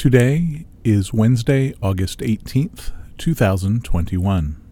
Today is Wednesday, August 18th, 2021.